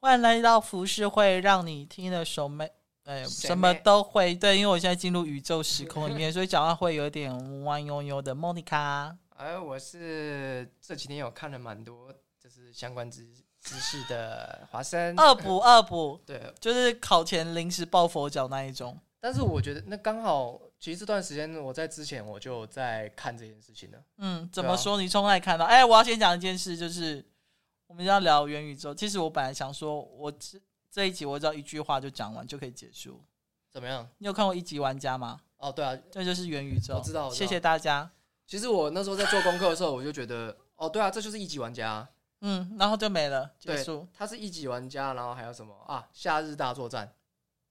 欢迎来到浮世会，让你听的手没，哎，什么都会。对，因为我现在进入宇宙时空里面，所以讲话会有点弯悠悠的。莫妮卡，哎，我是这几天有看了蛮多，就是相关知知识的华生。恶补恶补，对，就是考前临时抱佛脚那一种。但是我觉得那刚好。其实这段时间我在之前我就在看这件事情了。嗯，怎么说？你从哪里看到？哎、欸，我要先讲一件事，就是我们要聊元宇宙。其实我本来想说，我这这一集我只要一句话就讲完就可以结束。怎么样？你有看过一级玩家吗？哦，对啊，这就是元宇宙。我知道，我知道。谢谢大家。其实我那时候在做功课的时候，我就觉得，哦，对啊，这就是一级玩家。嗯，然后就没了，结束。他是一级玩家，然后还有什么啊？夏日大作战。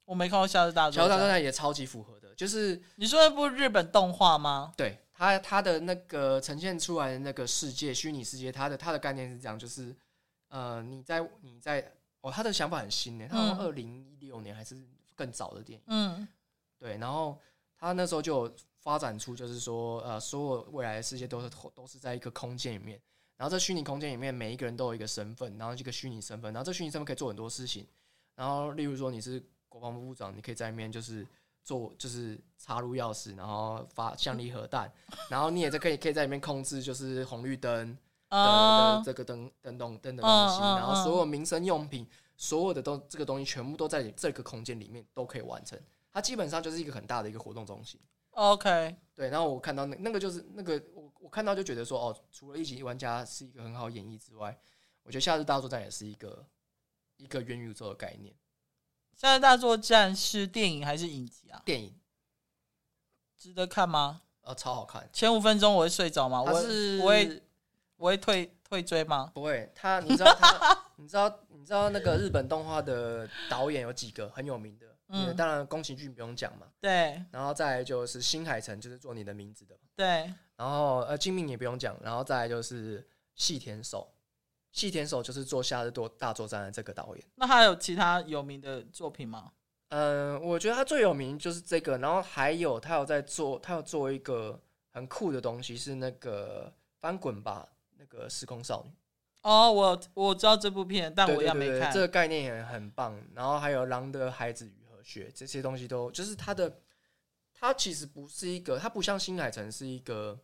我没看过夏日大作战。夏日大作战也超级符合的。就是你说那部日本动画吗？对，它它的那个呈现出来的那个世界，虚拟世界，它的它的概念是这样，就是呃，你在你在哦，他的想法很新呢，他从二零一六年还是更早的电影，嗯，对，然后他那时候就发展出，就是说呃，所有未来的世界都是都是在一个空间里面，然后这虚拟空间里面每一个人都有一个身份，然后这个虚拟身份，然后这虚拟身份可以做很多事情，然后例如说你是国防部部长，你可以在里面就是。做就是插入钥匙，然后发向力核弹，然后你也在可以可以在里面控制，就是红绿灯的、uh, 这个灯灯笼灯的东西，uh, uh, uh, 然后所有民生用品，所有的都这个东西全部都在这个空间里面都可以完成。它基本上就是一个很大的一个活动中心。OK，对。然后我看到那那个就是那个我我看到就觉得说哦，除了一级玩家是一个很好演绎之外，我觉得夏日大作战也是一个一个元宇宙的概念。夏日大作战是电影还是影集啊？电影，值得看吗？呃，超好看。前五分钟我会睡着吗？我是我会我会退退追吗？不会。他你知道他 你知道你知道那个日本动画的导演有几个很有名的？嗯，当然宫崎骏不用讲嘛。对。然后再来就是新海诚，就是做你的名字的。对。然后呃，金敏也不用讲。然后再来就是细田守。细田守就是做《夏日多大作战》的这个导演。那还有其他有名的作品吗？嗯、呃，我觉得他最有名就是这个，然后还有他有在做，他有做一个很酷的东西，是那个翻滚吧，那个时空少女。哦，我我知道这部片，但我也没看。这个概念也很棒。然后还有《狼的孩子与和雪》这些东西都，就是他的，他其实不是一个，他不像新海诚是一个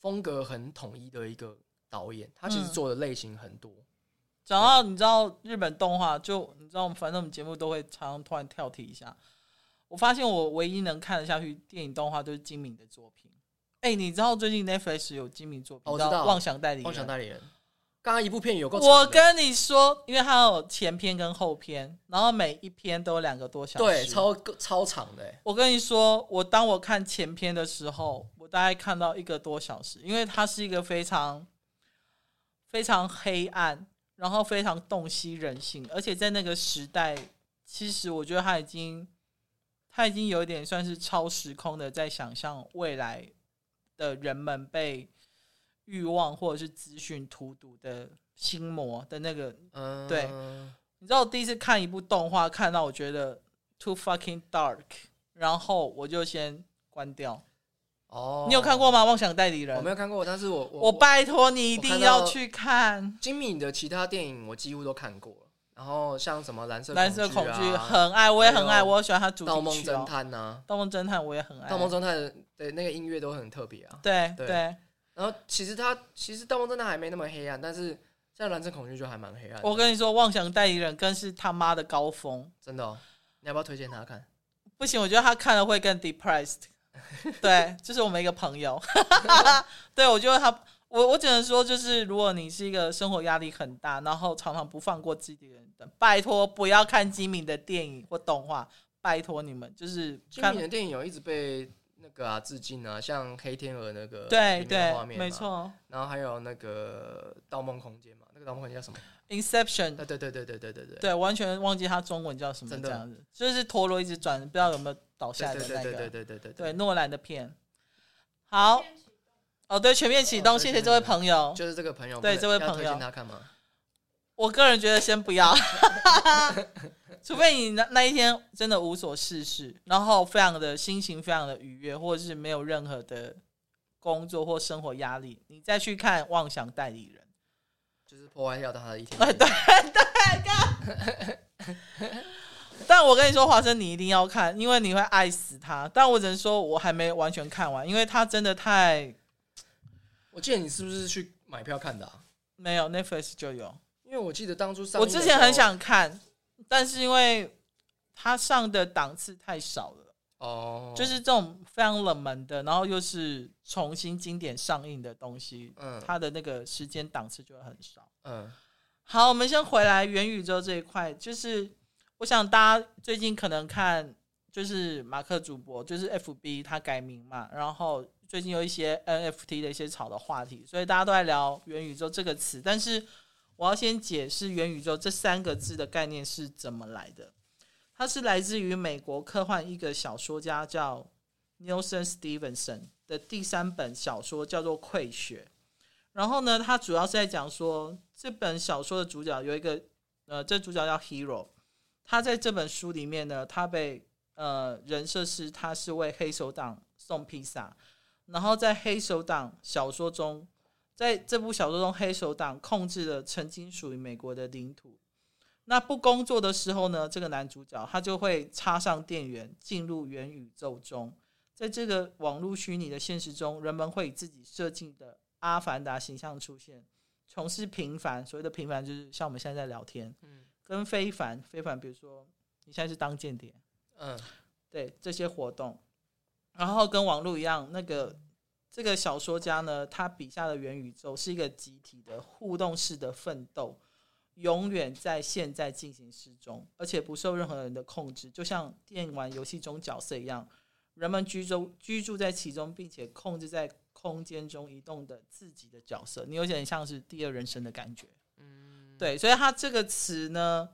风格很统一的一个。导演他其实做的类型很多。讲、嗯、到你知道日本动画，就你知道，反正我们节目都会常常突然跳题一下。我发现我唯一能看得下去电影动画都是今敏的作品。哎、欸，你知道最近 Netflix 有精明作品，我知道《妄想代理人》。妄想代理人。刚刚一部片有够。我跟你说，因为它有前篇跟后篇，然后每一篇都有两个多小时，对，超超长的。我跟你说，我当我看前篇的时候，我大概看到一个多小时，因为它是一个非常。非常黑暗，然后非常洞悉人性，而且在那个时代，其实我觉得他已经，他已经有点算是超时空的，在想象未来的人们被欲望或者是资讯荼毒的心魔的那个，嗯，对。你知道我第一次看一部动画，看到我觉得 too fucking dark，然后我就先关掉。哦，你有看过吗？妄想代理人，我没有看过，但是我我，我拜托你一定要去看。金敏的其他电影我几乎都看过，然后像什么蓝色蓝色恐惧很爱，我也很爱，我喜欢他主题曲。盗梦侦探呐，盗梦侦探我也很爱，盗梦侦探的那个音乐都很特别啊。对对，然后其实他其实盗梦侦探还没那么黑暗，但是像蓝色恐惧就还蛮黑暗。我跟你说，妄想代理人更是他妈的高峰，真的哦。你要不要推荐他看？不行，我觉得他看了会更 depressed。对，就是我们一个朋友。对，我觉得他，我我只能说，就是如果你是一个生活压力很大，然后常常不放过自己的人的，拜托不要看金敏的电影或动画，拜托你们，就是金敏的电影有一直被那个啊致敬啊，像黑天鹅那个对对，没错，然后还有那个盗梦空间嘛，那个盗梦空间叫什么？Inception，对对对对对对对。对，完全忘记它中文叫什么这样子，就是陀螺一直转，不知道有没有倒下的那个，对对对对对对，诺兰的片。好，哦对，全面启动，谢谢这位朋友，就是这个朋友，对这位朋友，他看吗？我个人觉得先不要，除非你那那一天真的无所事事，然后非常的心情非常的愉悦，或者是没有任何的工作或生活压力，你再去看《妄想代理人》。就是破坏掉他的一天。对对对，但我跟你说，华生，你一定要看，因为你会爱死他。但我只能说，我还没完全看完，因为他真的太……我记得你是不是去买票看的啊？没有，Netflix 就有。因为我记得当初上，我之前很想看，但是因为他上的档次太少了。哦，就是这种非常冷门的，然后又是重新经典上映的东西，嗯，它的那个时间档次就会很少。嗯，好，我们先回来元宇宙这一块，就是我想大家最近可能看，就是马克主播，就是 FB 他改名嘛，然后最近有一些 NFT 的一些炒的话题，所以大家都在聊元宇宙这个词，但是我要先解释元宇宙这三个字的概念是怎么来的。它是来自于美国科幻一个小说家叫 Nelson Stevenson 的第三本小说叫做《溃雪》，然后呢，他主要是在讲说这本小说的主角有一个呃，这主角叫 Hero，他在这本书里面呢，他被呃人设是他是为黑手党送披萨，然后在黑手党小说中，在这部小说中，黑手党控制了曾经属于美国的领土。那不工作的时候呢，这个男主角他就会插上电源，进入元宇宙中。在这个网络虚拟的现实中，人们会以自己设计的阿凡达形象出现，从事平凡。所谓的平凡，就是像我们现在在聊天，嗯，跟非凡，非凡，比如说你现在是当间谍，嗯，对这些活动，然后跟网络一样，那个这个小说家呢，他笔下的元宇宙是一个集体的互动式的奋斗。永远在现在进行时中，而且不受任何人的控制，就像电玩游戏中角色一样，人们居住居住在其中，并且控制在空间中移动的自己的角色，你有点像是第二人生的感觉。嗯，对，所以他这个词呢，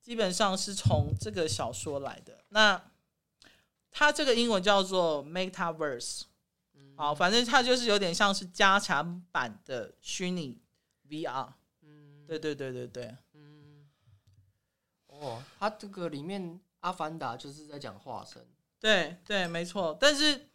基本上是从这个小说来的。那他这个英文叫做 Metaverse，好，反正它就是有点像是加强版的虚拟 VR。嗯对对对对对，嗯，哦，它这个里面阿凡达就是在讲化身，对对，没错。但是，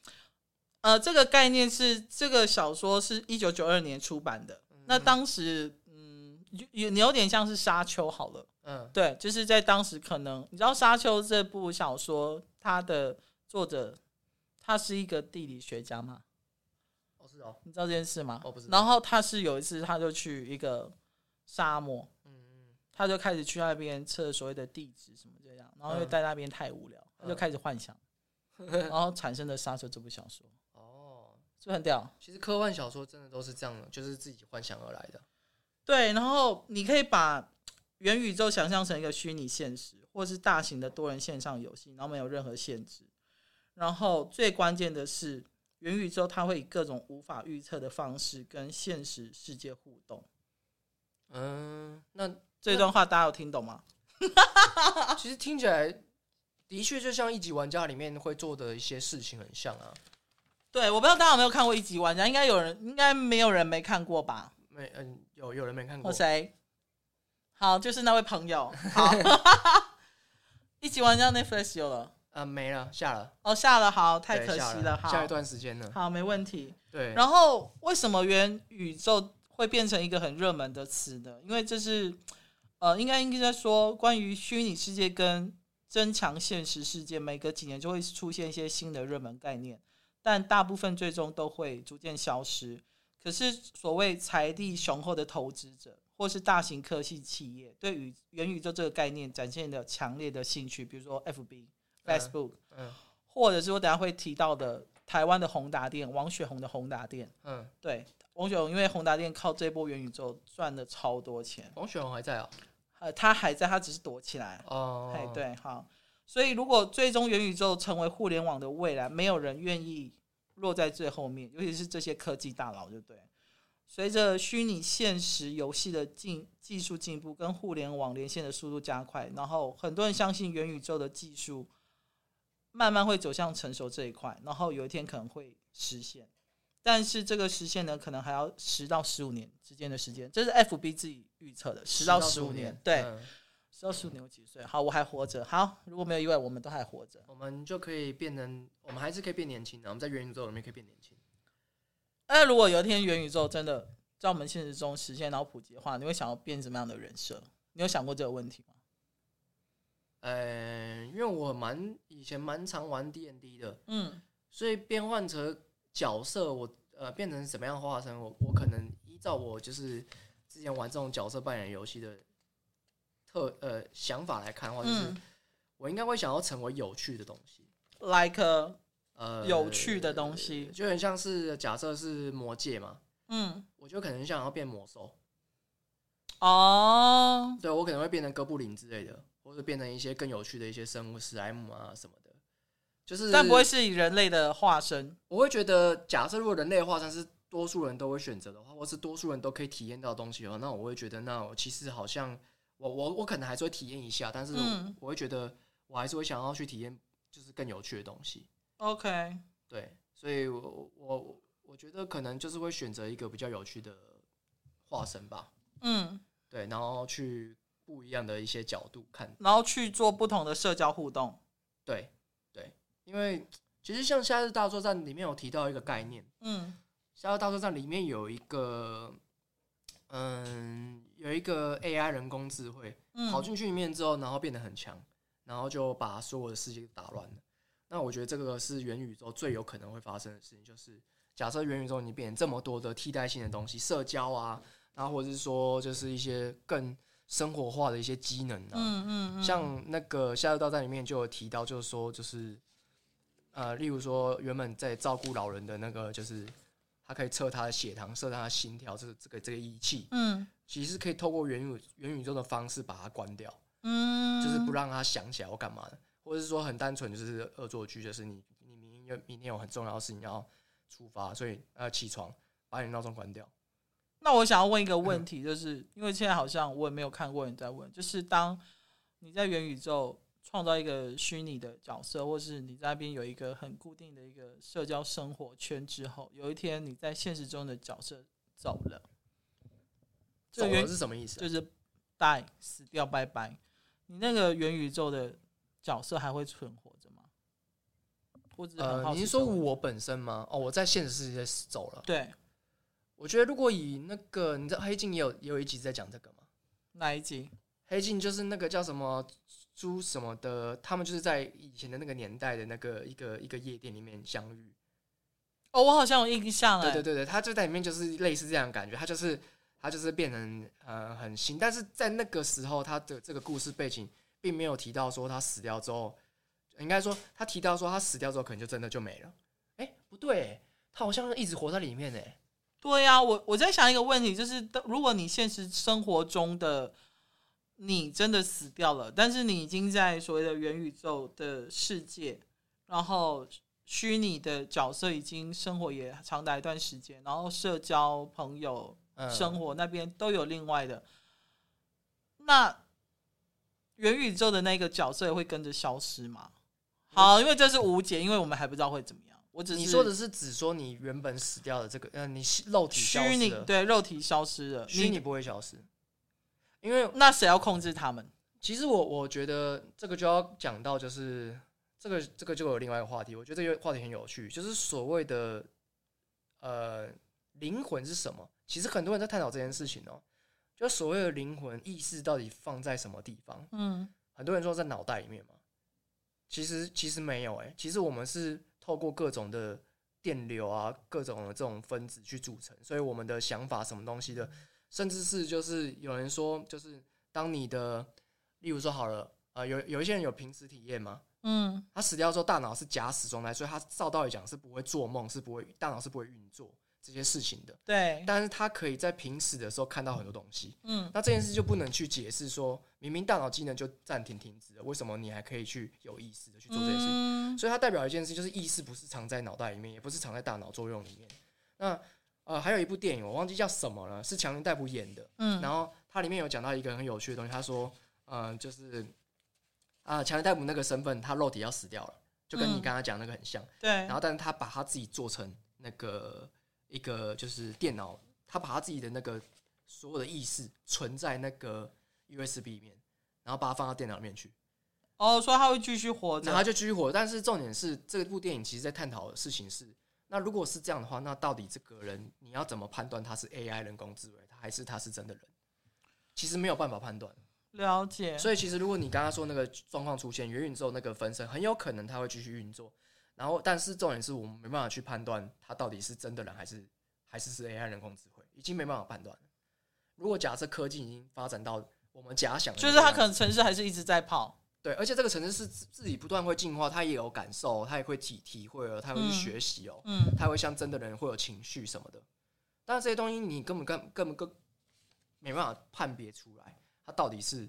呃，这个概念是这个小说是一九九二年出版的，嗯、那当时，嗯，有有点像是沙丘好了，嗯，对，就是在当时可能你知道沙丘这部小说，它的作者他是一个地理学家吗？哦，是哦，你知道这件事吗？哦，不是。然后他是有一次他就去一个。沙漠，嗯嗯，他就开始去那边测所谓的地址什么这样，然后因为在那边太无聊，他就开始幻想，然后产生了《杀手》这部小说。哦，是不是很屌？其实科幻小说真的都是这样的，就是自己幻想而来的。对，然后你可以把元宇宙想象成一个虚拟现实，或是大型的多人线上游戏，然后没有任何限制。然后最关键的是，元宇宙它会以各种无法预测的方式跟现实世界互动。嗯，那这段话大家有听懂吗？其实听起来的确就像一级玩家里面会做的一些事情很像啊。对，我不知道大家有没有看过一级玩家，应该有人，应该没有人没看过吧？没，嗯，有有人没看过。谁？好，就是那位朋友。好，一级玩家 Netflix 有了？呃，没了，下了。哦，下了，好，太可惜了。了好，下一段时间了。好，没问题。对。然后为什么元宇宙会变成一个很热门的词呢，因为这是，呃，应该应该在说关于虚拟世界跟增强现实世界，每隔几年就会出现一些新的热门概念，但大部分最终都会逐渐消失。可是所谓财力雄厚的投资者或是大型科技企业，对于元宇宙这个概念展现的强烈的兴趣，比如说 FB、Facebook，嗯，嗯，或者是我等下会提到的台湾的宏达电，王雪红的宏达电，嗯，对。王雪红因为宏达电靠这波元宇宙赚了超多钱。王雪红还在啊？呃，他还在，他只是躲起来。哦，哎，对，好。所以如果最终元宇宙成为互联网的未来，没有人愿意落在最后面，尤其是这些科技大佬，对不对？随着虚拟现实游戏的进技术进步，跟互联网连线的速度加快，然后很多人相信元宇宙的技术慢慢会走向成熟这一块，然后有一天可能会实现。但是这个实现呢，可能还要十到十五年之间的时间，这是 FB 自己预测的，十到十五年。对，十到十五年我几岁？好，我还活着。好，如果没有意外，我们都还活着，我们就可以变成，我们还是可以变年轻的。我们在元宇宙里面可以变年轻。那如果有一天元宇宙真的在我们现实中实现然后普及的话，你会想要变什么样的人设？你有想过这个问题吗？呃，因为我蛮以前蛮常玩 D N D 的，嗯，所以变换成角色，我呃变成什么样化身，我我可能依照我就是之前玩这种角色扮演游戏的特呃想法来看的话，就是、嗯、我应该会想要成为有趣的东西，like 呃有趣的东西，就很像是假设是魔界嘛，嗯，我就可能想要变魔兽，哦，对我可能会变成哥布林之类的。或者变成一些更有趣的一些生物，史莱姆啊什么的，就是但不会是以人类的化身。我会觉得，假设如果人类的化身是多数人都会选择的话，或是多数人都可以体验到的东西的话，那我会觉得，那我其实好像我我我可能还是会体验一下，但是我会觉得我还是会想要去体验，就是更有趣的东西。OK，对，所以我我我觉得可能就是会选择一个比较有趣的化身吧。嗯，对，然后去。不一样的一些角度看，然后去做不同的社交互动。对对，因为其实像《夏日大作战》里面有提到一个概念，嗯，《夏日大作战》里面有一个，嗯，有一个 AI 人工智慧，跑进去里面之后，然后变得很强，然后就把所有的世界打乱了。那我觉得这个是元宇宙最有可能会发生的事情，就是假设元宇宙你变成这么多的替代性的东西，社交啊，然后或者是说就是一些更生活化的一些机能啊，嗯嗯嗯，像那个《夏日大战》里面就有提到，就是说，就是呃，例如说，原本在照顾老人的那个，就是他可以测他的血糖、测他的心跳，这个这个这个仪器，嗯，其实可以透过元宇元宇宙的方式把它关掉，嗯，就是不让他想起来或干嘛的，或者是说很单纯就是恶作剧，就是你你明天明天有很重要的事情要出发，所以呃起床把你闹钟关掉。那我想要问一个问题，就是因为现在好像我也没有看过人在问，就是当你在元宇宙创造一个虚拟的角色，或是你在那边有一个很固定的一个社交生活圈之后，有一天你在现实中的角色走了，走了是什么意思？就是带死掉拜拜，你那个元宇宙的角色还会存活着吗？或者呃，你是说我本身吗？哦，我在现实世界走了，对。我觉得，如果以那个，你知道《黑镜》也有也有一集在讲这个吗？哪一集？《黑镜》就是那个叫什么猪什么的，他们就是在以前的那个年代的那个一个一个夜店里面相遇。哦，我好像有印象哎。对对对对，他就在里面就是类似这样的感觉，他就是他就是变成呃很新，但是在那个时候，他的这个故事背景并没有提到说他死掉之后，应该说他提到说他死掉之后可能就真的就没了。哎，不对，他好像一直活在里面哎。对呀、啊，我我在想一个问题，就是如果你现实生活中的你真的死掉了，但是你已经在所谓的元宇宙的世界，然后虚拟的角色已经生活也长达一段时间，然后社交朋友生活那边都有另外的，那元宇宙的那个角色也会跟着消失吗？好，因为这是无解，因为我们还不知道会怎么样。我只是你说的是指说你原本死掉的这个，呃，你肉体虚拟，对，肉体消失了，虚拟不会消失，因为那谁要控制他们？其实我我觉得这个就要讲到，就是这个这个就有另外一个话题，我觉得这个话题很有趣，就是所谓的呃灵魂是什么？其实很多人在探讨这件事情哦，就所谓的灵魂意识到底放在什么地方？嗯，很多人说在脑袋里面嘛，其实其实没有，哎，其实我们是。透过各种的电流啊，各种的这种分子去组成，所以我们的想法什么东西的，甚至是就是有人说，就是当你的，例如说好了，呃，有有一些人有平时体验嘛，嗯，他死掉之后大脑是假死状态，所以他照道理讲是不会做梦，是不会大脑是不会运作。这些事情的，对，但是他可以在平时的时候看到很多东西，嗯，那这件事就不能去解释说，明明大脑机能就暂停停止了，为什么你还可以去有意识的去做这件事？情？嗯，所以它代表一件事，就是意识不是藏在脑袋里面，也不是藏在大脑作用里面。那呃，还有一部电影我忘记叫什么了，是强尼戴普演的，嗯，然后它里面有讲到一个很有趣的东西，他说，呃，就是啊，强尼戴普那个身份，他肉体要死掉了，就跟你刚刚讲那个很像，对，然后但是他把他自己做成那个。一个就是电脑，他把他自己的那个所有的意识存在那个 USB 里面，然后把它放到电脑里面去。哦，所以他会继续活着，那他就继续活。但是重点是，这部电影其实在探讨的事情是：那如果是这样的话，那到底这个人你要怎么判断他是 AI 人工智慧，他还是他是真的人？其实没有办法判断。了解。所以其实如果你刚刚说那个状况出现，元宇宙那个分身很有可能他会继续运作。然后，但是重点是我们没办法去判断它到底是真的人还是还是是 AI 人工智慧，已经没办法判断。如果假设科技已经发展到我们假想，就是它可能城市还是一直在跑。对，而且这个城市是自己不断会进化，它也有感受，它也会体体会了，它会去学习哦，嗯，它会像真的人会有情绪什么的。但是这些东西你根本根根本根没办法判别出来，它到底是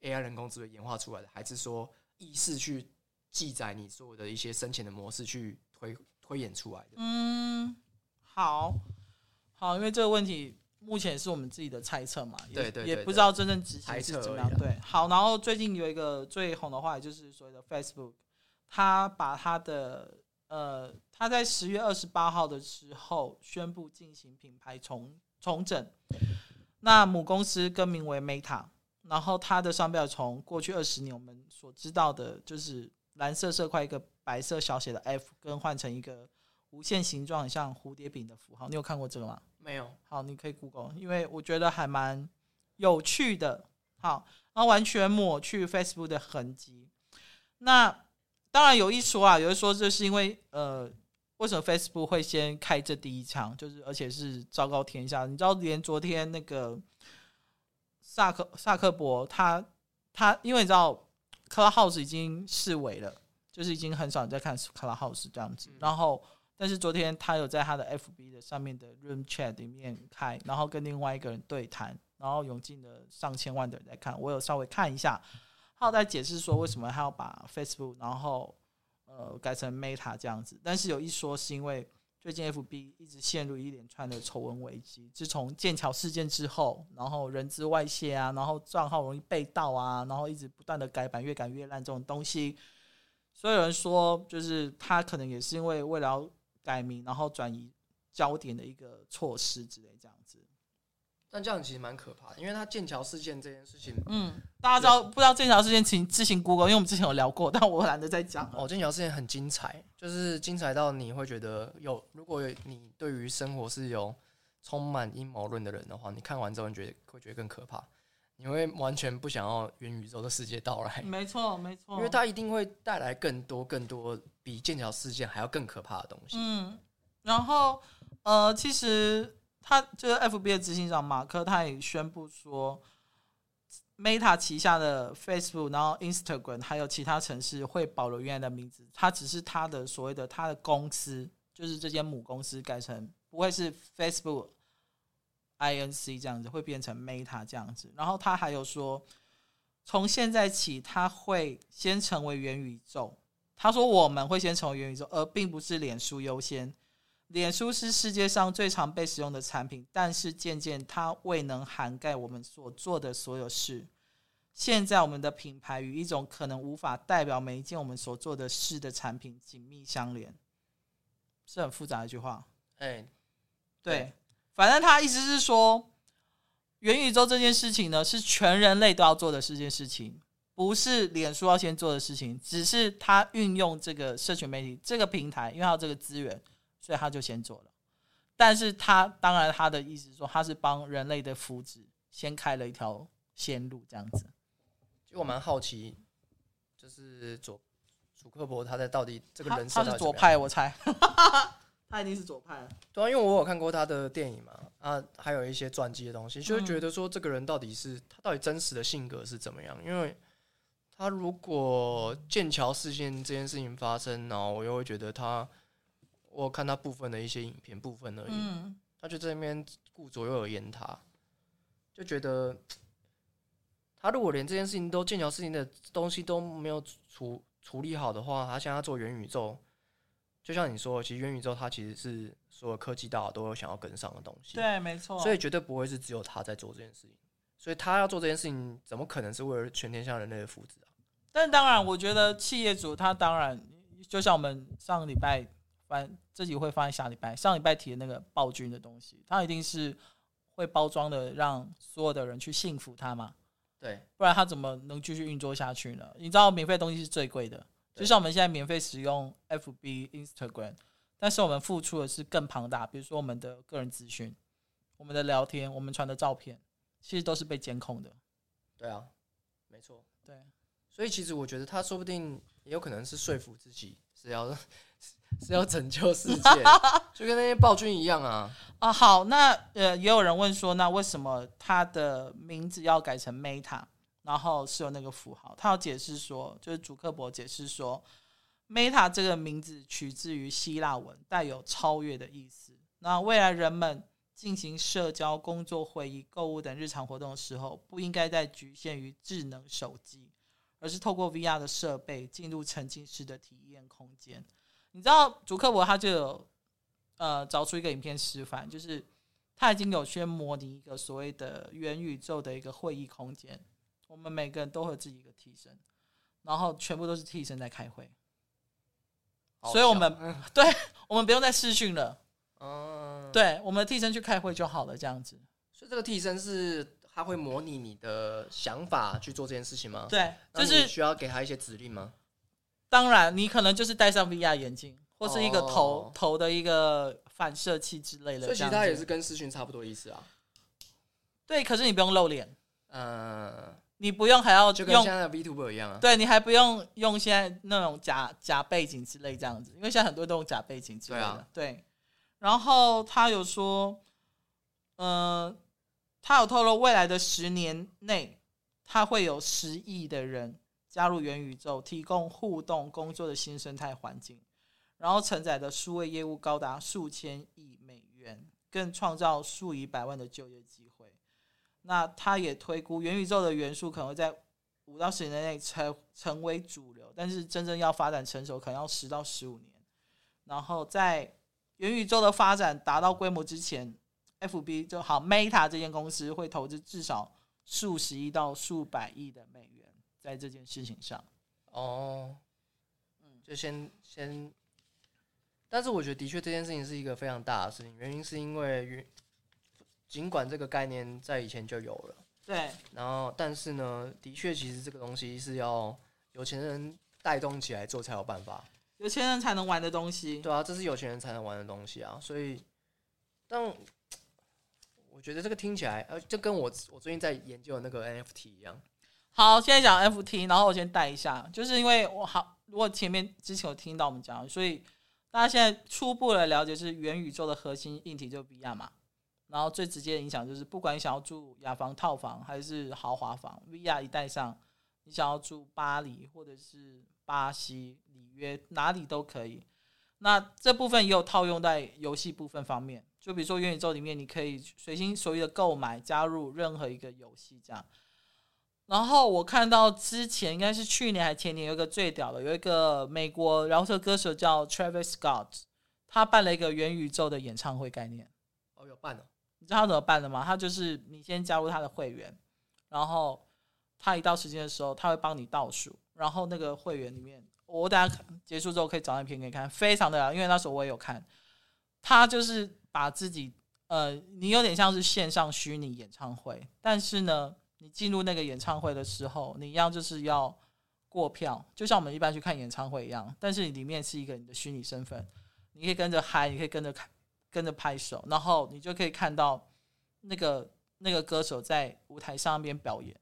AI 人工智慧演化出来的，还是说意识去记载你所有的一些生前的模式去推推演出来的？嗯，好，好，因为这个问题。目前是我们自己的猜测嘛，也对对对对，也不知道真正执行是怎么样。啊、对，好，然后最近有一个最红的话，也就是所谓的 Facebook，他把他的呃，他在十月二十八号的时候宣布进行品牌重重整，那母公司更名为 Meta，然后它的商标从过去二十年我们所知道的，就是蓝色色块一个白色小写的 F，更换成一个无限形状，很像蝴蝶饼的符号。你有看过这个吗？没有，好，你可以 Google，因为我觉得还蛮有趣的。好，然后完全抹去 Facebook 的痕迹。那当然有一说啊，有一说这是因为呃，为什么 Facebook 会先开这第一枪？就是而且是昭告天下。你知道，连昨天那个萨克萨克伯他他，因为你知道，Clubhouse 已经式微了，就是已经很少人在看 Clubhouse 这样子，嗯、然后。但是昨天他有在他的 FB 的上面的 Room Chat 里面开，然后跟另外一个人对谈，然后涌进了上千万的人在看。我有稍微看一下，他有在解释说为什么他要把 Facebook 然后呃改成 Meta 这样子。但是有一说是因为最近 FB 一直陷入一连串的丑闻危机，自从剑桥事件之后，然后人资外泄啊，然后账号容易被盗啊，然后一直不断的改版，越改越烂这种东西，所以有人说就是他可能也是因为为了。改名，然后转移焦点的一个措施之类这样子，但这样其实蛮可怕的，因为他剑桥事件这件事情，嗯，大家知道不知道剑桥事件，请自行 Google，因为我们之前有聊过，但我懒得再讲。哦，剑桥事件很精彩，就是精彩到你会觉得有，如果你对于生活是有充满阴谋论的人的话，你看完之后你觉得会觉得更可怕，你会完全不想要元宇宙的世界到来。没错，没错，因为它一定会带来更多更多。比剑桥事件还要更可怕的东西。嗯，然后呃，其实他就是 FB 的执行长马克，他也宣布说，Meta 旗下的 Facebook，然后 Instagram 还有其他城市会保留原来的名字，它只是他的所谓的他的公司，就是这间母公司改成不会是 Facebook Inc 这样子，会变成 Meta 这样子。然后他还有说，从现在起，他会先成为元宇宙。他说：“我们会先成为元宇宙，而并不是脸书优先。脸书是世界上最常被使用的产品，但是渐渐它未能涵盖我们所做的所有事。现在我们的品牌与一种可能无法代表每一件我们所做的事的产品紧密相连，是很复杂的一句话。哎、欸，对，反正他意思是说，元宇宙这件事情呢，是全人类都要做的这件事情。”不是脸书要先做的事情，只是他运用这个社群媒体这个平台，因为他有这个资源，所以他就先做了。但是他当然他的意思是说，他是帮人类的福祉先开了一条先路，这样子。就我蛮好奇，就是左祖克伯他在到底这个人他，他是左派，我猜，他一定是左派。对啊，因为我有看过他的电影嘛，啊，还有一些传记的东西，就会觉得说这个人到底是他到底真实的性格是怎么样，因为。他如果剑桥事件这件事情发生，然后我又会觉得他，我看他部分的一些影片部分而已，嗯、他就在那边顾左右而言他，就觉得他如果连这件事情都剑桥事情的东西都没有处处理好的话，他现在做元宇宙，就像你说，其实元宇宙它其实是所有科技大佬都有想要跟上的东西，对，没错，所以绝对不会是只有他在做这件事情。所以他要做这件事情，怎么可能是为了全天下人类的福祉啊？但当然，我觉得企业主他当然，就像我们上个礼拜翻自己会放在下礼拜，上礼拜提的那个暴君的东西，他一定是会包装的，让所有的人去信服他嘛？对，不然他怎么能继续运作下去呢？你知道，免费东西是最贵的，就像我们现在免费使用 FB、Instagram，但是我们付出的是更庞大，比如说我们的个人资讯、我们的聊天、我们传的照片。其实都是被监控的，对啊，没错，对。所以其实我觉得他说不定也有可能是说服自己是要是要拯救世界，就跟那些暴君一样啊。啊，好，那呃，也有人问说，那为什么他的名字要改成 Meta，然后是有那个符号？他要解释说，就是祖克伯解释说，Meta 这个名字取自于希腊文，带有超越的意思。那未来人们进行社交、工作会议、购物等日常活动的时候，不应该再局限于智能手机。而是透过 VR 的设备进入沉浸式的体验空间。你知道，主克伯他就有呃找出一个影片示范，就是他已经有先模拟一个所谓的元宇宙的一个会议空间。我们每个人都会有自己一个替身，然后全部都是替身在开会。所以我们对，我们不用再视讯了。嗯，对，我们的替身去开会就好了，这样子。所以这个替身是。他会模拟你的想法去做这件事情吗？对，就是需要给他一些指令吗？当然，你可能就是戴上 VR 眼镜，或是一个头、哦、头的一个反射器之类的。所以其实它也是跟视讯差不多意思啊。对，可是你不用露脸，嗯，你不用还要用就跟现在的 VTuber 一样啊。对，你还不用用现在那种假假背景之类这样子，因为现在很多都用假背景之类的。对啊，对。然后他有说，嗯、呃。他有透露，未来的十年内，他会有十亿的人加入元宇宙，提供互动工作的新生态环境，然后承载的数位业务高达数千亿美元，更创造数以百万的就业机会。那他也推估，元宇宙的元素可能会在五到十年内成成为主流，但是真正要发展成熟，可能要十到十五年。然后在元宇宙的发展达到规模之前。FB 就好，Meta 这间公司会投资至少数十亿到数百亿的美元在这件事情上。哦，嗯，就先先，但是我觉得的确这件事情是一个非常大的事情，原因是因为，尽管这个概念在以前就有了，对，然后但是呢，的确其实这个东西是要有钱人带动起来做才有办法，有钱人才能玩的东西。对啊，这是有钱人才能玩的东西啊，所以，但。我觉得这个听起来，呃，就跟我我最近在研究的那个 NFT 一样。好，现在讲 F T，然后我先带一下，就是因为我好，如果前面之前有听到我们讲，所以大家现在初步的了解是元宇宙的核心硬体就是 VR 嘛，然后最直接的影响就是，不管你想要住雅房套房还是豪华房，VR 一带上，你想要住巴黎或者是巴西、里约哪里都可以。那这部分也有套用在游戏部分方面。就比如说元宇宙里面，你可以随心所欲的购买加入任何一个游戏这样。然后我看到之前应该是去年还前年有一个最屌的，有一个美国饶舌歌手叫 Travis Scott，他办了一个元宇宙的演唱会概念。哦，有办了。你知道他怎么办的吗？他就是你先加入他的会员，然后他一到时间的时候，他会帮你倒数，然后那个会员里面，我等下结束之后可以找那片给你看，非常的屌，因为那时候我也有看，他就是。把自己，呃，你有点像是线上虚拟演唱会，但是呢，你进入那个演唱会的时候，你一样就是要过票，就像我们一般去看演唱会一样，但是你里面是一个你的虚拟身份，你可以跟着嗨，你可以跟着看，跟着拍手，然后你就可以看到那个那个歌手在舞台上边表演，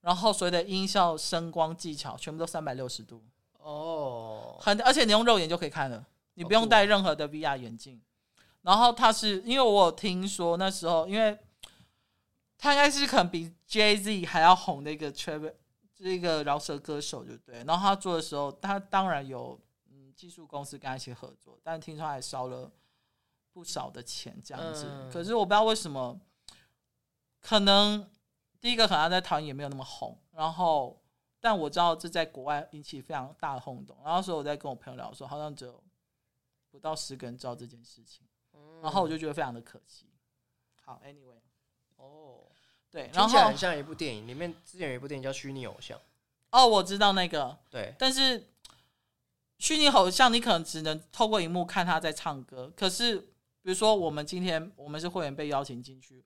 然后所有的音效、声光技巧全部都三百六十度。哦，很，而且你用肉眼就可以看了，你不用戴任何的 VR 眼镜。然后他是因为我有听说那时候，因为他应该是可能比 Jay Z 还要红的一个 Travis，这一个饶舌歌手，就对。然后他做的时候，他当然有嗯技术公司跟他一起合作，但听说还烧了不少的钱这样子。嗯、可是我不知道为什么，可能第一个可能他在台湾也没有那么红，然后但我知道这在国外引起非常大的轰动。然后所以我在跟我朋友聊的时候，好像只有不到十个人知道这件事情。然后我就觉得非常的可惜。好，Anyway，哦，对，然后很像一部电影，里面之前有一部电影叫《虚拟偶像》。哦，我知道那个。对，但是虚拟偶像你可能只能透过荧幕看他在唱歌。可是，比如说我们今天我们是会员被邀请进去，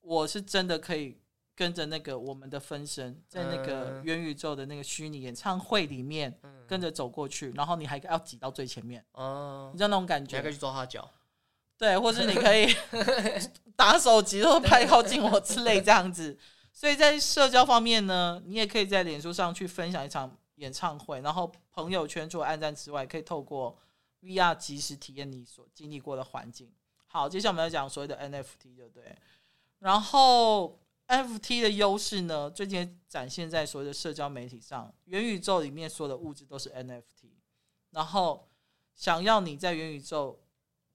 我是真的可以跟着那个我们的分身在那个元宇宙的那个虚拟演唱会里面跟着走过去，然后你还要挤到最前面。哦，你知道那种感觉？你还可以去抓他脚。对，或是你可以 打手机，或拍靠近我之类这样子，所以在社交方面呢，你也可以在脸书上去分享一场演唱会，然后朋友圈除了按赞之外，可以透过 VR 及时体验你所经历过的环境。好，接下来我们要讲所谓的 NFT，对不对？然后 NFT 的优势呢，最近展现在所谓的社交媒体上，元宇宙里面所有的物质都是 NFT，然后想要你在元宇宙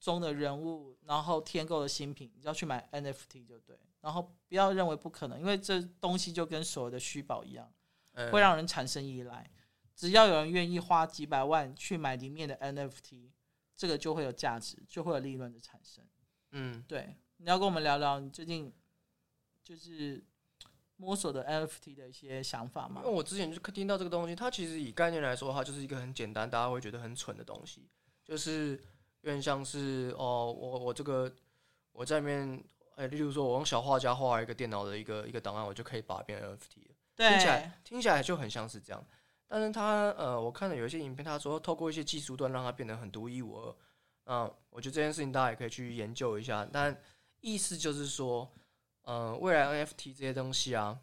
中的人物，然后添购的新品，你要去买 NFT，就对。然后不要认为不可能，因为这东西就跟所有的虚宝一样，会让人产生依赖。只要有人愿意花几百万去买里面的 NFT，这个就会有价值，就会有利润的产生。嗯，对。你要跟我们聊聊你最近就是摸索的 NFT 的一些想法吗？因为我之前就听到这个东西，它其实以概念来说，它就是一个很简单，大家会觉得很蠢的东西，就是有点像是哦，我我这个我在里面。哎，例如说，我用小画家画一个电脑的一个一个档案，我就可以把它变 NFT 听起来听起来就很像是这样。但是他呃，我看了有一些影片，他说透过一些技术端让它变得很独一无二。嗯，我觉得这件事情大家也可以去研究一下。但意思就是说，嗯、呃，未来 NFT 这些东西啊，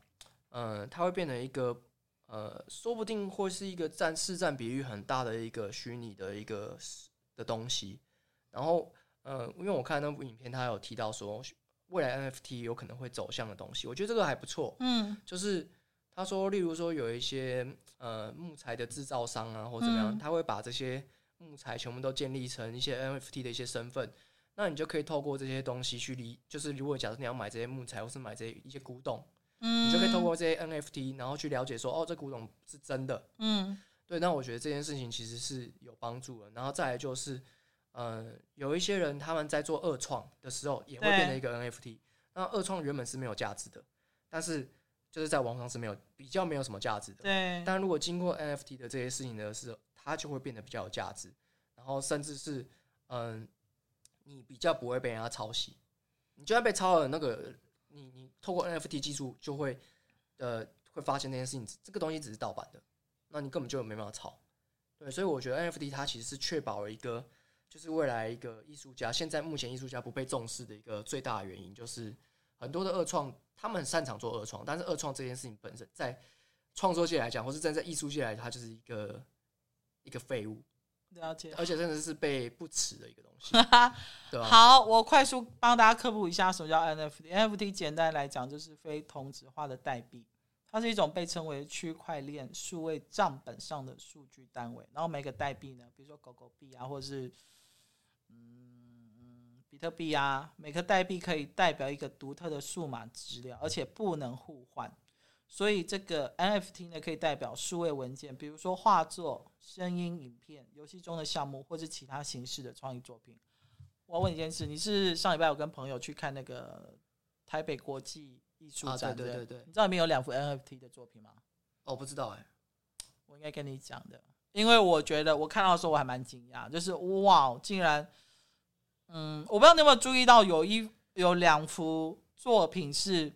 嗯、呃，它会变成一个呃，说不定会是一个占市占比率很大的一个虚拟的一个的东西。然后，呃，因为我看那部影片，他有提到说。未来 NFT 有可能会走向的东西，我觉得这个还不错。嗯，就是他说，例如说有一些呃木材的制造商啊，或怎么样，他会把这些木材全部都建立成一些 NFT 的一些身份，那你就可以透过这些东西去理，就是如果假设你要买这些木材，或是买这些一些古董，嗯，你就可以透过这些 NFT，然后去了解说，哦，这古董是真的。嗯，对，那我觉得这件事情其实是有帮助的。然后再来就是。呃，有一些人他们在做二创的时候，也会变成一个 NFT。那二创原本是没有价值的，但是就是在网上是没有比较没有什么价值的。对。但如果经过 NFT 的这些事情的时候，它就会变得比较有价值。然后甚至是，嗯、呃，你比较不会被人家抄袭。你就算被抄了，那个你你透过 NFT 技术就会呃会发现那件事情，这个东西只是盗版的，那你根本就没办法抄。对，所以我觉得 NFT 它其实是确保了一个。就是未来一个艺术家，现在目前艺术家不被重视的一个最大的原因，就是很多的二创，他们很擅长做二创，但是二创这件事情本身，在创作界来讲，或是站在艺术界来讲，它就是一个一个废物，了解，而且真的是被不耻的一个东西，对吧？好，我快速帮大家科普一下什么叫 NFT。NFT 简单来讲就是非同质化的代币，它是一种被称为区块链数位账本上的数据单位，然后每个代币呢，比如说狗狗币啊，或者是嗯，比特币啊，每个代币可以代表一个独特的数码资料，而且不能互换。所以这个 NFT 呢，可以代表数位文件，比如说画作、声音、影片、游戏中的项目，或者其他形式的创意作品。我要问你一件事，你是上礼拜有跟朋友去看那个台北国际艺术展？对对对，你知道里面有两幅 NFT 的作品吗？哦，不知道哎，我应该跟你讲的。因为我觉得我看到的时候我还蛮惊讶，就是哇，竟然，嗯，我不知道你有没有注意到，有一有两幅作品是，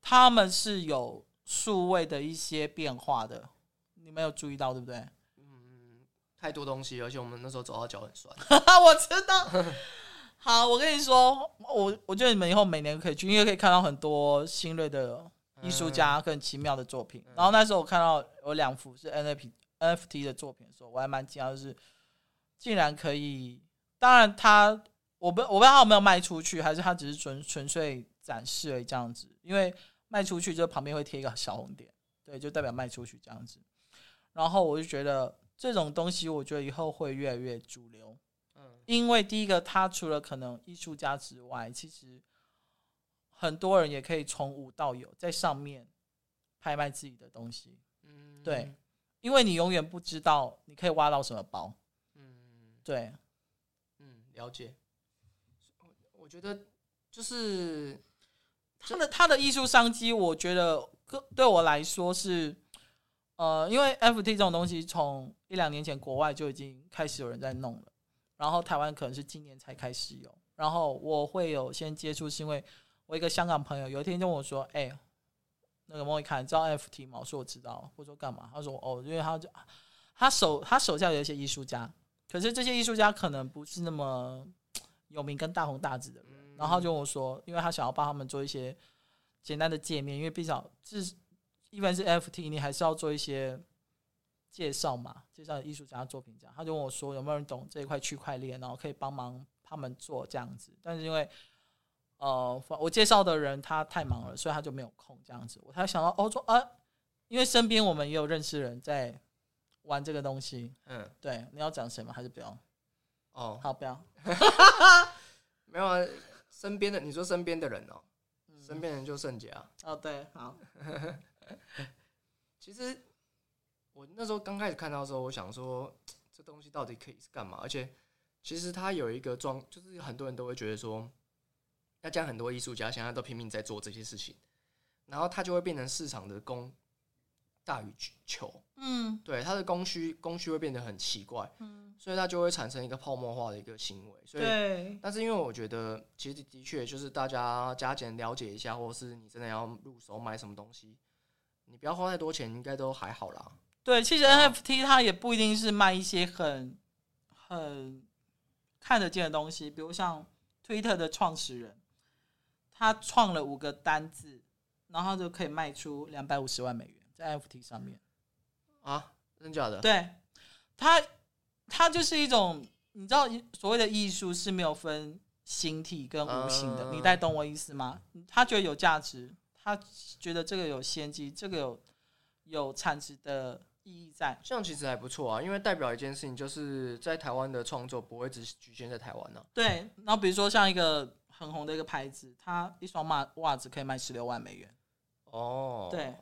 他们是有数位的一些变化的，你没有注意到对不对？嗯，太多东西，而且我们那时候走到脚很酸。我知道。好，我跟你说，我我觉得你们以后每年可以去，因为可以看到很多新锐的艺术家更奇妙的作品。嗯、然后那时候我看到有两幅是 NFT。NFT 的作品的时候，我还蛮惊讶，就是竟然可以。当然他，他我不我不知道他有没有卖出去，还是他只是纯纯粹展示而已这样子。因为卖出去就旁边会贴一个小红点，对，就代表卖出去这样子。然后我就觉得这种东西，我觉得以后会越来越主流。嗯，因为第一个，他除了可能艺术家之外，其实很多人也可以从无到有，在上面拍卖自己的东西。嗯，对。因为你永远不知道你可以挖到什么宝，嗯，对，嗯，了解。我觉得就是他的他的艺术商机，我觉得对我来说是，呃，因为 FT 这种东西从一两年前国外就已经开始有人在弄了，然后台湾可能是今年才开始有，然后我会有先接触，是因为我一个香港朋友有一天跟我说，哎。那个莫一看，知道 NFT 吗？我说我知道，或者说干嘛？他说哦，因为他就他手他手下有一些艺术家，可是这些艺术家可能不是那么有名跟大红大紫的人，然后就跟我说，因为他想要帮他们做一些简单的界面，因为毕竟是一般是 NFT，你还是要做一些介绍嘛，介绍艺术家作品这样。他就问我说有没有人懂这一块区块链，然后可以帮忙他们做这样子。但是因为呃，我介绍的人他太忙了，所以他就没有空这样子。我才想到哦，说啊，因为身边我们也有认识人在玩这个东西。嗯，对，你要讲谁吗？还是不要？哦，好，不要。没有啊，身边的你说身边的人哦。身边人就圣杰啊！哦，对，好。其实我那时候刚开始看到的时候，我想说这东西到底可以是干嘛？而且其实它有一个装，就是很多人都会觉得说，要讲很多艺术家现在都拼命在做这些事情，然后它就会变成市场的供大于求。嗯，对，它的供需供需会变得很奇怪。嗯。所以它就会产生一个泡沫化的一个行为，所以，对但是因为我觉得，其实的确就是大家加减了解一下，或者是你真的要入手买什么东西，你不要花太多钱，应该都还好啦。对，其实 NFT 它也不一定是卖一些很很看得见的东西，比如像 Twitter 的创始人，他创了五个单字，然后就可以卖出两百五十万美元在 NFT 上面。啊，真假的？对，他。他就是一种，你知道，所谓的艺术是没有分形体跟无形的，你带懂我意思吗？他觉得有价值，他觉得这个有先机，这个有有产值的意义在。这样其实还不错啊，因为代表一件事情，就是在台湾的创作不会只局限在台湾呢、啊。对，然后比如说像一个很红的一个牌子，它一双袜袜子可以卖十六万美元。哦，对，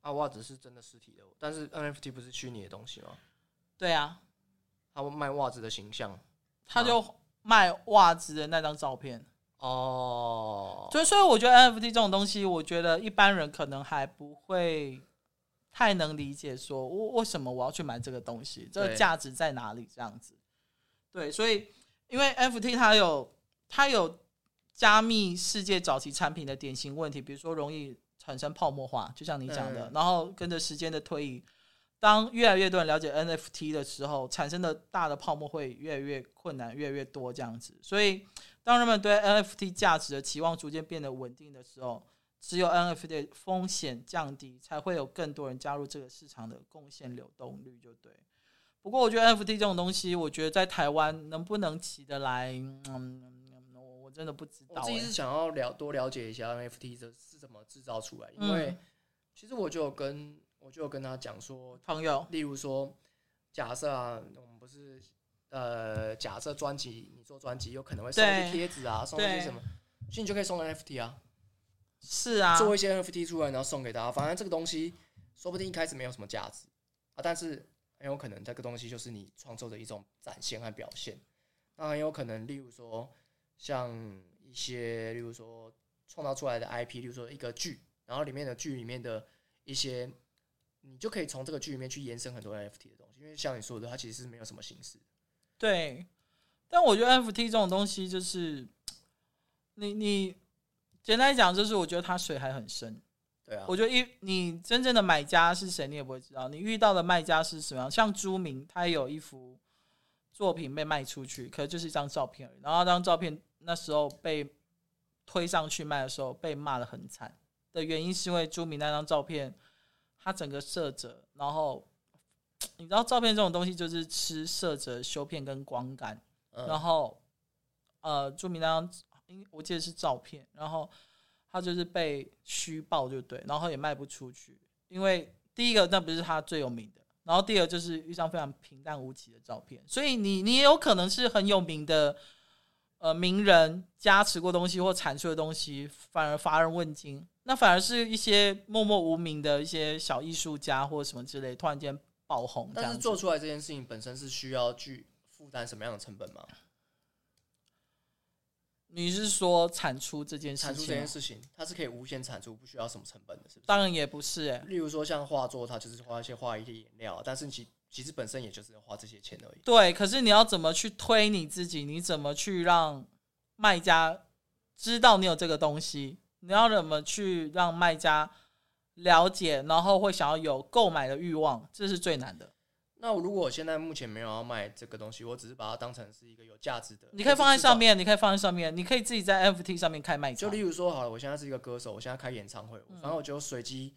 啊，袜子是真的实体的，但是 NFT 不是虚拟的东西吗？对啊。他卖袜子的形象，他就卖袜子的那张照片哦。所以，所以我觉得 NFT 这种东西，我觉得一般人可能还不会太能理解，说我为什么我要去买这个东西，这个价值在哪里？这样子。对，所以因为 NFT 它有它有加密世界早期产品的典型问题，比如说容易产生泡沫化，就像你讲的，然后跟着时间的推移。当越来越多人了解 NFT 的时候，产生的大的泡沫会越来越困难，越来越多这样子。所以，当人们对 NFT 价值的期望逐渐变得稳定的时候，只有 NFT 的风险降低，才会有更多人加入这个市场的贡献流动率，就对。不过，我觉得 NFT 这种东西，我觉得在台湾能不能起得来，嗯，我真的不知道、欸。我自己是想要了多了解一下 NFT 这是怎么制造出来，因为其实我就跟。我就跟他讲说，朋友，例如说，假设啊，我们不是，呃，假设专辑，你做专辑有可能会送一些贴纸啊，送一些什么，其实你就可以送 NFT 啊，是啊，做一些 NFT 出来，然后送给大家。反正这个东西说不定一开始没有什么价值啊，但是很有可能这个东西就是你创作的一种展现和表现。那很有可能，例如说，像一些，例如说创造出来的 IP，例如说一个剧，然后里面的剧里面的一些。你就可以从这个剧里面去延伸很多 NFT 的东西，因为像你说的，它其实是没有什么形式。对，但我觉得 NFT 这种东西就是，你你简单来讲，就是我觉得它水还很深。对啊，我觉得一你真正的买家是谁，你也不会知道。你遇到的卖家是什么样？像朱明，他有一幅作品被卖出去，可是就是一张照片而已。然后那张照片那时候被推上去卖的时候，被骂的很惨。的原因，是因为朱明那张照片。他整个色泽，然后你知道照片这种东西就是吃色泽、修片跟光感，嗯、然后呃，朱明那张，我记得是照片，然后他就是被虚报，就对，然后也卖不出去，因为第一个那不是他最有名的，然后第二个就是一张非常平淡无奇的照片，所以你你也有可能是很有名的呃名人加持过东西或产出的东西，反而乏人问津。那反而是一些默默无名的一些小艺术家或者什么之类，突然间爆红。但是做出来这件事情本身是需要去负担什么样的成本吗？你是说产出这件事情？产出这件事情，它是可以无限产出，不需要什么成本的，是不是？当然也不是。例如说像画作，它就是花一些画一些颜料，但是其其实本身也就是花这些钱而已。对，可是你要怎么去推你自己？你怎么去让卖家知道你有这个东西？你要怎么去让卖家了解，然后会想要有购买的欲望，这是最难的。那如果我现在目前没有要卖这个东西，我只是把它当成是一个有价值的，你可以放在上面，你可以放在上面，你可以自己在 NFT 上面开卖。就例如说，好了，我现在是一个歌手，我现在开演唱会，然后我就随机，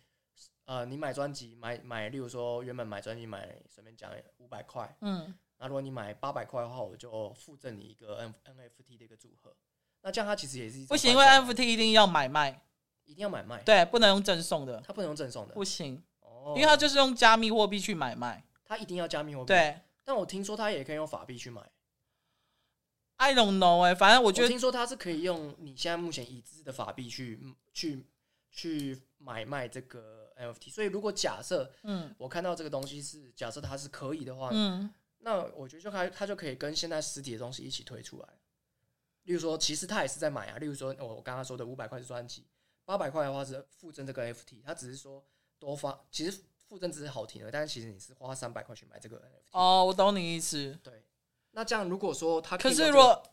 呃，你买专辑买买，例如说原本买专辑买随便讲五百块，嗯，那如果你买八百块的话，我就附赠你一个 N NFT 的一个组合。那这样它其实也是不行，因为 NFT 一定要买卖，一定要买卖，对，不能用赠送的，它不能用赠送的，不行，哦，因为它就是用加密货币去买卖。它一定要加密货币，对。但我听说它也可以用法币去买。I don't know 哎、欸，反正我觉得我听说它是可以用你现在目前已知的法币去去去买卖这个 NFT。所以如果假设，嗯，我看到这个东西是假设它是可以的话，嗯，那我觉得就开它就可以跟现在实体的东西一起推出来。例如说，其实他也是在买啊。例如说，我我刚刚说的五百块是专辑，八百块的话是附赠这个 NFT。他只是说多发，其实。附赠只是好听的，但是其实你是花三百块去买这个 NFT。哦，我懂你意思。对，那这样如果说他可，可是如果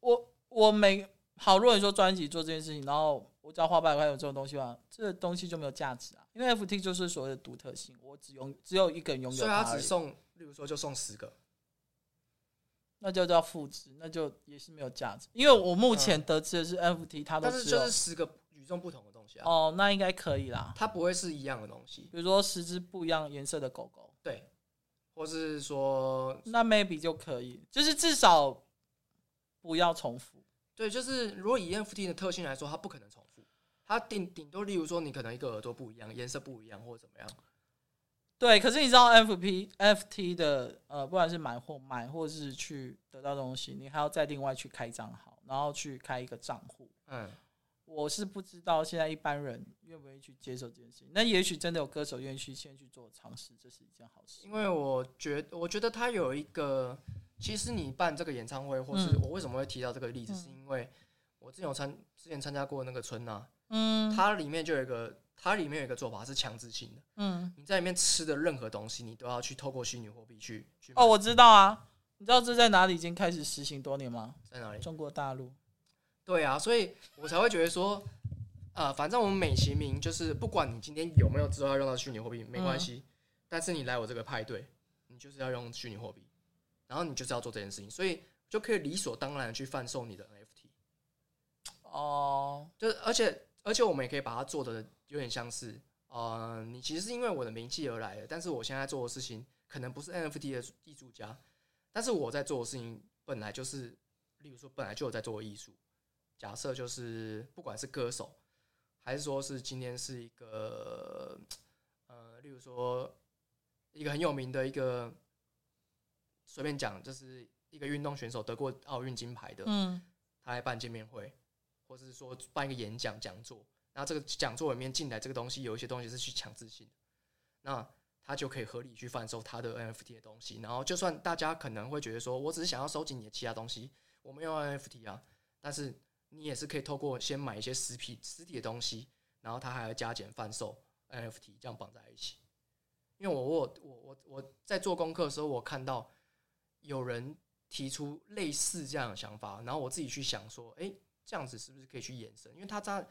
我我没好，如果你说专辑做这件事情，然后我只要花八百块有这种东西的话，这个东西就没有价值啊，因为 NFT 就是所谓的独特性，我只用只有一个人拥有，所以他只送，例如说就送十个，那就叫复制，那就也是没有价值，因为我目前得知的是 NFT，它都是就是十个与众不同的东西啊。哦，那应该可以啦。它不会是一样的东西，比如说十只不一样颜色的狗狗，对，或是说那 maybe 就可以，就是至少不要重复。对，就是如果以 NFT 的特性来说，它不可能重复，它顶顶多，例如说你可能一个耳朵不一样，颜色不一样，或者怎么样。对，可是你知道 FP FT 的呃，不管是买或买，或者是去得到东西，你还要再另外去开账号，然后去开一个账户，嗯。我是不知道现在一般人愿不愿意去接受这件事情。那也许真的有歌手愿意去先去做尝试，这是一件好事。因为我觉得，我觉得他有一个，其实你办这个演唱会，或是我为什么会提到这个例子，嗯、是因为我之前有参之前参加过那个春呐，嗯，它里面就有一个，它里面有一个做法是强制性的，嗯，你在里面吃的任何东西，你都要去透过虚拟货币去去。哦，我知道啊，你知道这在哪里已经开始实行多年吗？在哪里？中国大陆。对啊，所以我才会觉得说，呃，反正我们美其名就是，不管你今天有没有知道要用到虚拟货币，没关系。嗯、但是你来我这个派对，你就是要用虚拟货币，然后你就是要做这件事情，所以就可以理所当然的去贩售你的 NFT。哦，就是而且而且我们也可以把它做的有点相似，呃，你其实是因为我的名气而来的，但是我现在做的事情可能不是 NFT 的艺术家，但是我在做的事情本来就是，例如说本来就有在做艺术。假设就是，不管是歌手，还是说是今天是一个，呃，例如说一个很有名的一个，随便讲，就是一个运动选手得过奥运金牌的，嗯，他来办见面会，或者是说办一个演讲讲座，那这个讲座里面进来这个东西，有一些东西是去强制性的，那他就可以合理去贩售他的 NFT 的东西，然后就算大家可能会觉得说，我只是想要收集你的其他东西，我没有 NFT 啊，但是。你也是可以透过先买一些实体实体的东西，然后他还要加减贩售 NFT，这样绑在一起。因为我我我我我在做功课的时候，我看到有人提出类似这样的想法，然后我自己去想说，哎，这样子是不是可以去延伸？因为他在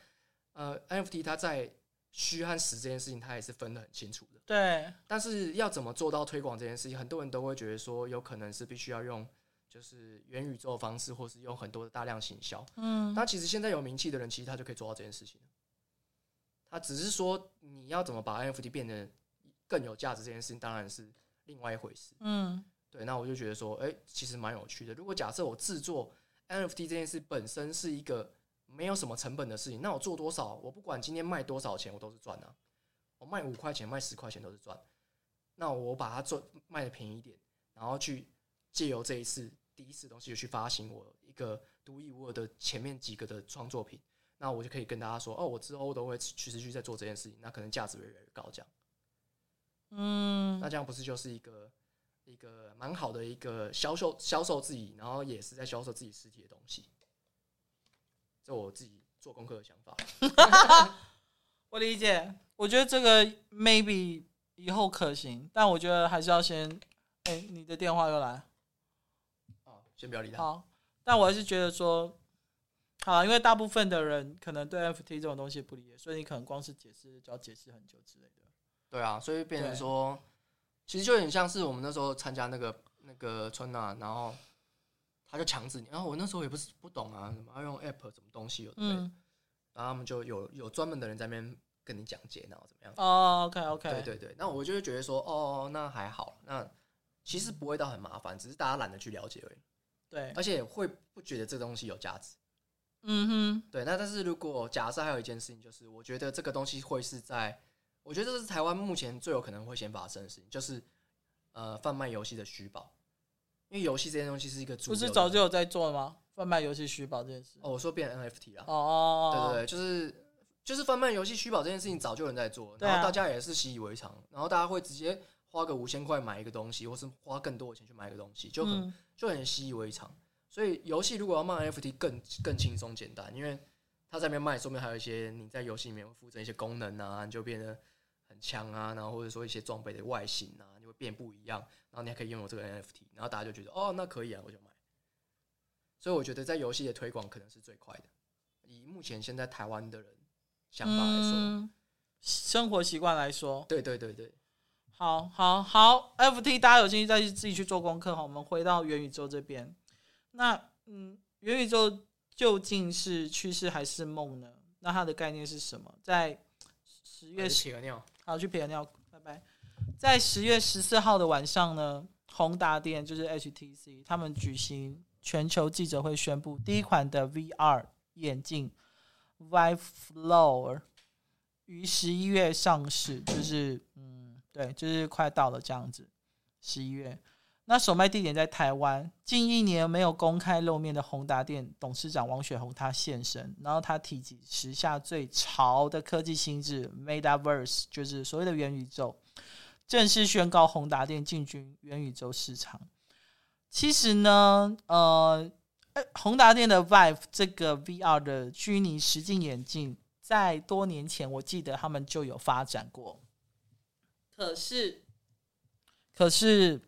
呃 NFT，它在虚和实这件事情，它也是分得很清楚的。对。但是要怎么做到推广这件事情，很多人都会觉得说，有可能是必须要用。就是元宇宙的方式，或是用很多的大量行销。嗯，那其实现在有名气的人，其实他就可以做到这件事情。他只是说，你要怎么把 NFT 变得更有价值，这件事情当然是另外一回事。嗯，对。那我就觉得说，哎、欸，其实蛮有趣的。如果假设我制作 NFT 这件事本身是一个没有什么成本的事情，那我做多少，我不管今天卖多少钱，我都是赚的。我卖五块钱，卖十块钱都是赚。那我把它做卖的便宜一点，然后去。借由这一次第一次东西，就去发行我一个独一无二的前面几个的创作品，那我就可以跟大家说，哦，我之后都会持续在做这件事情，那可能价值会越来越高，这样。嗯，那这样不是就是一个一个蛮好的一个销售销售自己，然后也是在销售自己实体的东西。这我自己做功课的想法。我理解，我觉得这个 maybe 以后可行，但我觉得还是要先，哎、欸，你的电话又来。先不要理他。好，但我还是觉得说，好，因为大部分的人可能对 NFT 这种东西不理解，所以你可能光是解释就要解释很久之类的。对啊，所以变成说，其实就有点像是我们那时候参加那个那个春呐，然后他就强制你，然后我那时候也不是不懂啊，什么要用 app 什么东西有对，嗯，然后他们就有有专门的人在那边跟你讲解，然后怎么样？哦，OK OK，对对对，那我就会觉得说，哦，那还好，那其实不会到很麻烦，只是大家懒得去了解而已。对，而且会不觉得这个东西有价值。嗯哼，对。那但是如果假设还有一件事情，就是我觉得这个东西会是在，我觉得这是台湾目前最有可能会先发生的事情，就是呃贩卖游戏的虚宝。因为游戏这件东西是一个主，不是早就有在做了吗？贩卖游戏虚宝这件事。哦，我说变 NFT 了。哦哦哦，对对对，就是就是贩卖游戏虚宝这件事情早就有人在做，然后大家也是习以为常，然后大家会直接花个五千块买一个东西，或是花更多的钱去买一个东西，就很、嗯、就很习以为常。所以游戏如果要卖 NFT 更更轻松简单，因为它在那边卖，说明还有一些你在游戏里面会附赠一些功能啊，你就变得很强啊，然后或者说一些装备的外形啊，就会变不一样。然后你还可以拥有这个 NFT，然后大家就觉得哦，那可以啊，我就买。所以我觉得在游戏的推广可能是最快的。以目前现在台湾的人想法来说，嗯、生活习惯来说，对对对对，好好好，FT 大家有兴趣再去自己去做功课哈。我们回到元宇宙这边，那嗯，元宇宙究竟是趋势还是梦呢？那它的概念是什么？在十月十，好去撇个尿，拜拜。在十月十四号的晚上呢，宏达电就是 HTC，他们举行全球记者会，宣布第一款的 VR 眼镜 Vive Flow 于十一月上市，就是嗯，对，就是快到了这样子。十一月，那首卖地点在台湾。近一年没有公开露面的宏达电董事长王雪红他现身，然后他提及时下最潮的科技新智 Metaverse，就是所谓的元宇宙。正式宣告宏达电进军元宇宙市场。其实呢，呃，宏达电的 Vive 这个 VR 的虚拟实境眼镜，在多年前我记得他们就有发展过。可是，可是，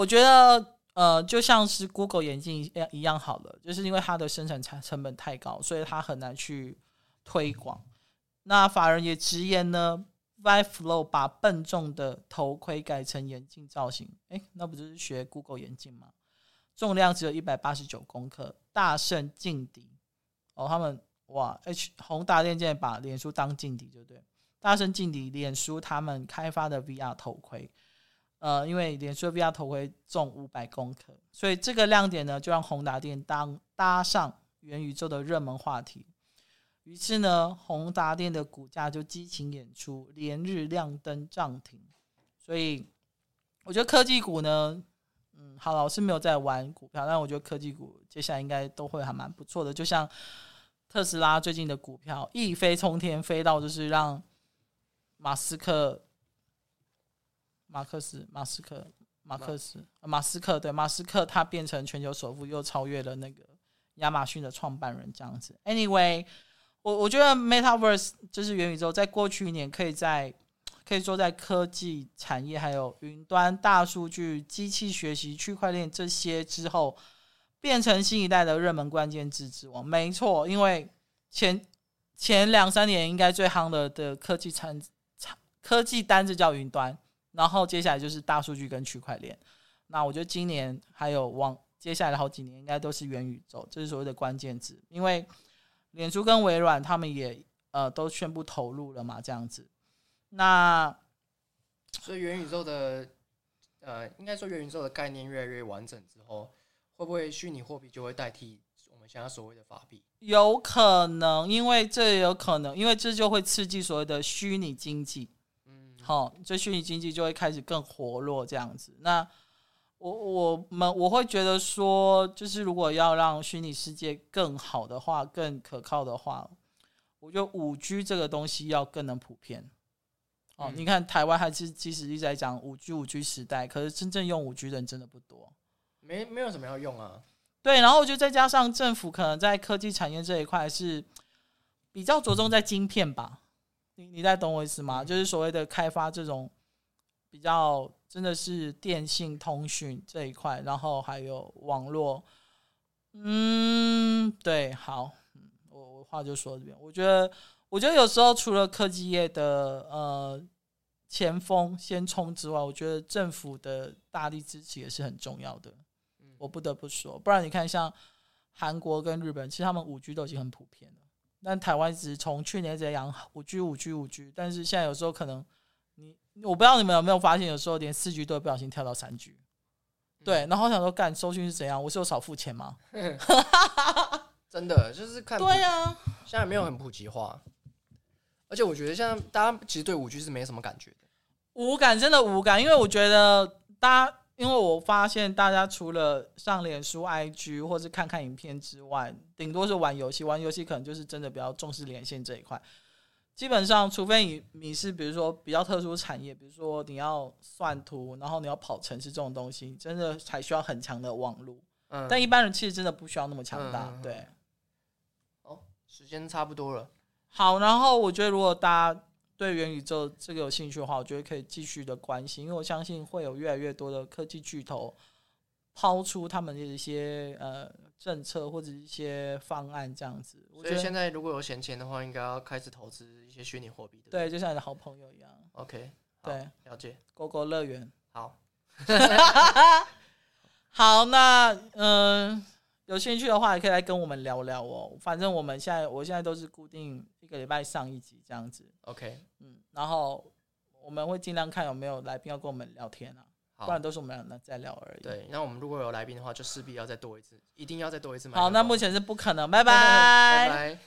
我觉得，呃，就像是 Google 眼镜一样一样好了，就是因为它的生产成成本太高，所以它很难去推广。那法人也直言呢。Vive Flow 把笨重的头盔改成眼镜造型，诶，那不就是学 Google 眼镜吗？重量只有一百八十九公克，大胜劲敌。哦，他们哇，H 宏达电竟然把脸书当劲敌，对不对？大胜劲敌，脸书他们开发的 VR 头盔，呃，因为脸书 VR 头盔重五百公克，所以这个亮点呢，就让宏达电当搭上元宇宙的热门话题。于是呢，宏达电的股价就激情演出，连日亮灯涨停。所以，我觉得科技股呢，嗯，好了，我是没有在玩股票，但我觉得科技股接下来应该都会还蛮不错的。就像特斯拉最近的股票一飞冲天，飞到就是让马斯克、马克思、马斯克、马克思、马斯克对马斯克，他变成全球首富，又超越了那个亚马逊的创办人这样子。Anyway。我我觉得 Metaverse 就是元宇宙，在过去一年可以在可以说在科技产业、还有云端、大数据、机器学习、区块链这些之后，变成新一代的热门关键字之王。没错，因为前前两三年应该最夯的的科技产产科技单子叫云端，然后接下来就是大数据跟区块链。那我觉得今年还有往接下来的好几年，应该都是元宇宙，这是所谓的关键字，因为。脸书跟微软他们也呃都宣布投入了嘛，这样子。那所以元宇宙的呃，应该说元宇宙的概念越来越完整之后，会不会虚拟货币就会代替我们现在所谓的法币？有可能，因为这也有可能，因为这就会刺激所谓的虚拟经济。嗯，好，这虚拟经济就会开始更活络这样子。那我我们我会觉得说，就是如果要让虚拟世界更好的话，更可靠的话，我觉得五 G 这个东西要更能普遍。哦，嗯、你看台湾还是其实一直在讲五 G 五 G 时代，可是真正用五 G 的人真的不多，没没有什么要用啊。对，然后我觉得再加上政府可能在科技产业这一块是比较着重在晶片吧。你你在懂我意思吗？嗯、就是所谓的开发这种比较。真的是电信通讯这一块，然后还有网络，嗯，对，好，我我话就说这边，我觉得，我觉得有时候除了科技业的呃前锋先冲之外，我觉得政府的大力支持也是很重要的。我不得不说，不然你看像韩国跟日本，其实他们五 G 都已经很普遍了。但台湾只是从去年在养五 G、五 G、五 G，但是现在有时候可能你我不知道你们有没有发现，有时候连四 G 都会不小心跳到三 G。对，然后我想说，干收讯是怎样？我是有少付钱吗？真的就是看对呀、啊，现在没有很普及化，而且我觉得现在大家其实对五 G 是没什么感觉的，无感真的无感，因为我觉得大家，因为我发现大家除了上脸书、IG 或是看看影片之外，顶多是玩游戏，玩游戏可能就是真的比较重视连线这一块。基本上，除非你你是比如说比较特殊产业，比如说你要算图，然后你要跑城市这种东西，真的才需要很强的网络。嗯，但一般人其实真的不需要那么强大。嗯、对，哦，时间差不多了。好，然后我觉得如果大家对元宇宙这个有兴趣的话，我觉得可以继续的关心，因为我相信会有越来越多的科技巨头抛出他们的一些呃。政策或者一些方案这样子，所以现在如果有闲钱的话，应该要开始投资一些虚拟货币。对，就像你的好朋友一样。OK，对，了解。狗狗乐园，好。好，那嗯、呃，有兴趣的话也可以来跟我们聊聊哦。反正我们现在，我现在都是固定一个礼拜上一集这样子。OK，嗯，然后我们会尽量看有没有来宾要跟我们聊天啊。不然都是我们俩在聊而已。对，那我们如果有来宾的话，就势必要再多一次，一定要再多一次。好，那目前是不可能。拜拜，拜拜。